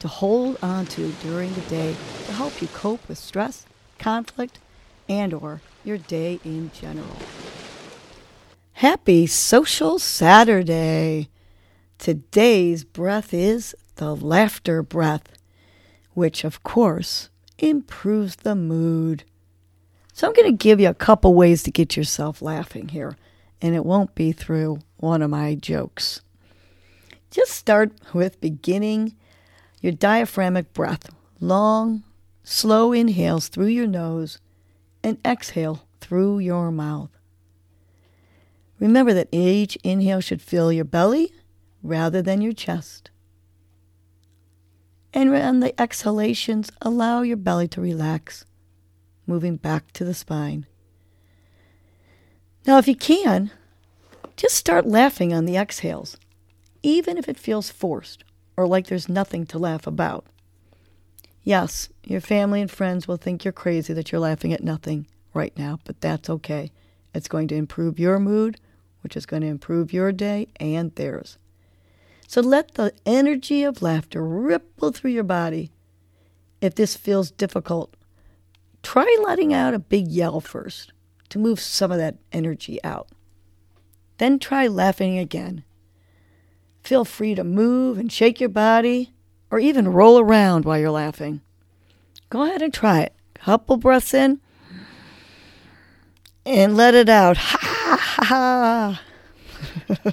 to hold on to during the day to help you cope with stress, conflict, and or your day in general. Happy Social Saturday. Today's breath is the laughter breath, which of course improves the mood. So I'm going to give you a couple ways to get yourself laughing here, and it won't be through one of my jokes. Just start with beginning your diaphragmatic breath. Long, slow inhales through your nose and exhale through your mouth. Remember that each inhale should fill your belly rather than your chest. And on the exhalations, allow your belly to relax, moving back to the spine. Now, if you can, just start laughing on the exhales, even if it feels forced or like there's nothing to laugh about. Yes, your family and friends will think you're crazy that you're laughing at nothing right now, but that's okay. It's going to improve your mood, which is going to improve your day and theirs. So let the energy of laughter ripple through your body. If this feels difficult, try letting out a big yell first to move some of that energy out. Then try laughing again. Feel free to move and shake your body or even roll around while you're laughing. Go ahead and try it. Couple breaths in and let it out. Ha ha ha.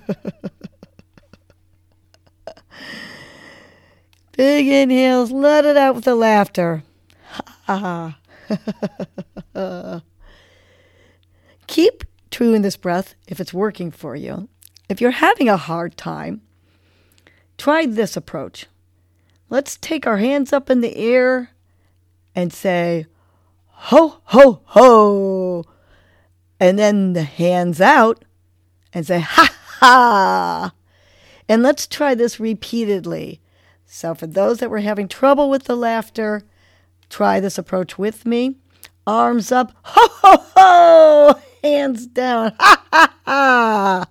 Big inhales, let it out with the laughter. Ha ha. Keep true in this breath if it's working for you. If you're having a hard time, try this approach. Let's take our hands up in the air and say, ho, ho, ho. And then the hands out and say, ha, ha. And let's try this repeatedly. So, for those that were having trouble with the laughter, try this approach with me. Arms up, ho, ho, ho! Hands down, ha, ha, ha!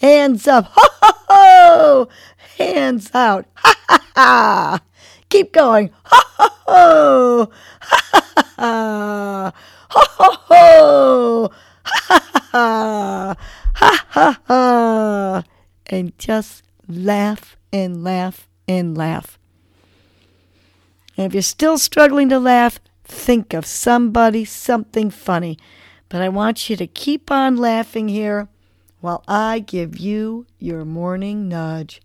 Hands up, ho, ho, ho! Hands out, ha, ha, ha! Keep going, ho, ho, ho! Ha, ha, ha! Ho, ho, ho! Ha, ha, ha! Ha, ha, ha! And just laugh and laugh and laugh. And if you're still struggling to laugh, think of somebody, something funny. But I want you to keep on laughing here while I give you your morning nudge.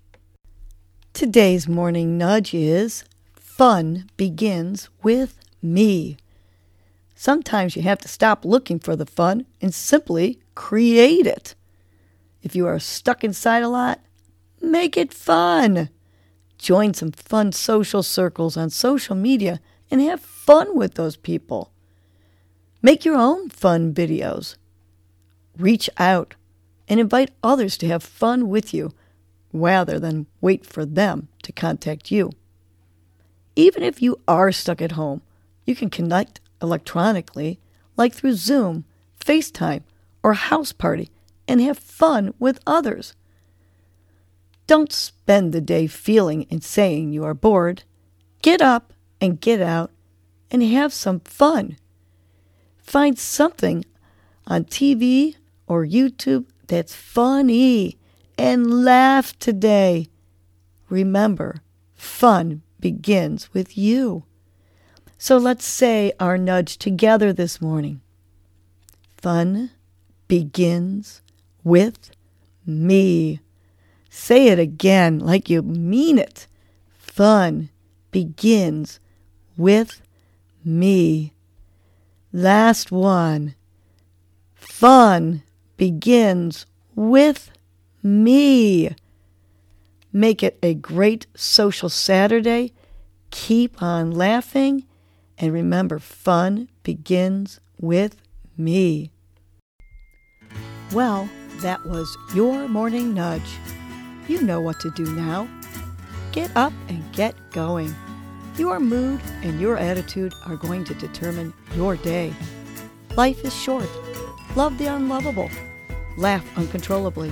Today's morning nudge is fun begins with me. Sometimes you have to stop looking for the fun and simply create it. If you are stuck inside a lot, make it fun. Join some fun social circles on social media and have fun with those people. Make your own fun videos. Reach out and invite others to have fun with you rather than wait for them to contact you. Even if you are stuck at home, you can connect electronically, like through Zoom, FaceTime, or House Party, and have fun with others. Don't spend the day feeling and saying you are bored. Get up and get out and have some fun. Find something on TV or YouTube that's funny and laugh today. Remember, fun begins with you. So let's say our nudge together this morning. Fun begins with me. Say it again like you mean it. Fun begins with me. Last one. Fun begins with me. Make it a great social Saturday. Keep on laughing And remember, fun begins with me. Well, that was your morning nudge. You know what to do now. Get up and get going. Your mood and your attitude are going to determine your day. Life is short. Love the unlovable. Laugh uncontrollably.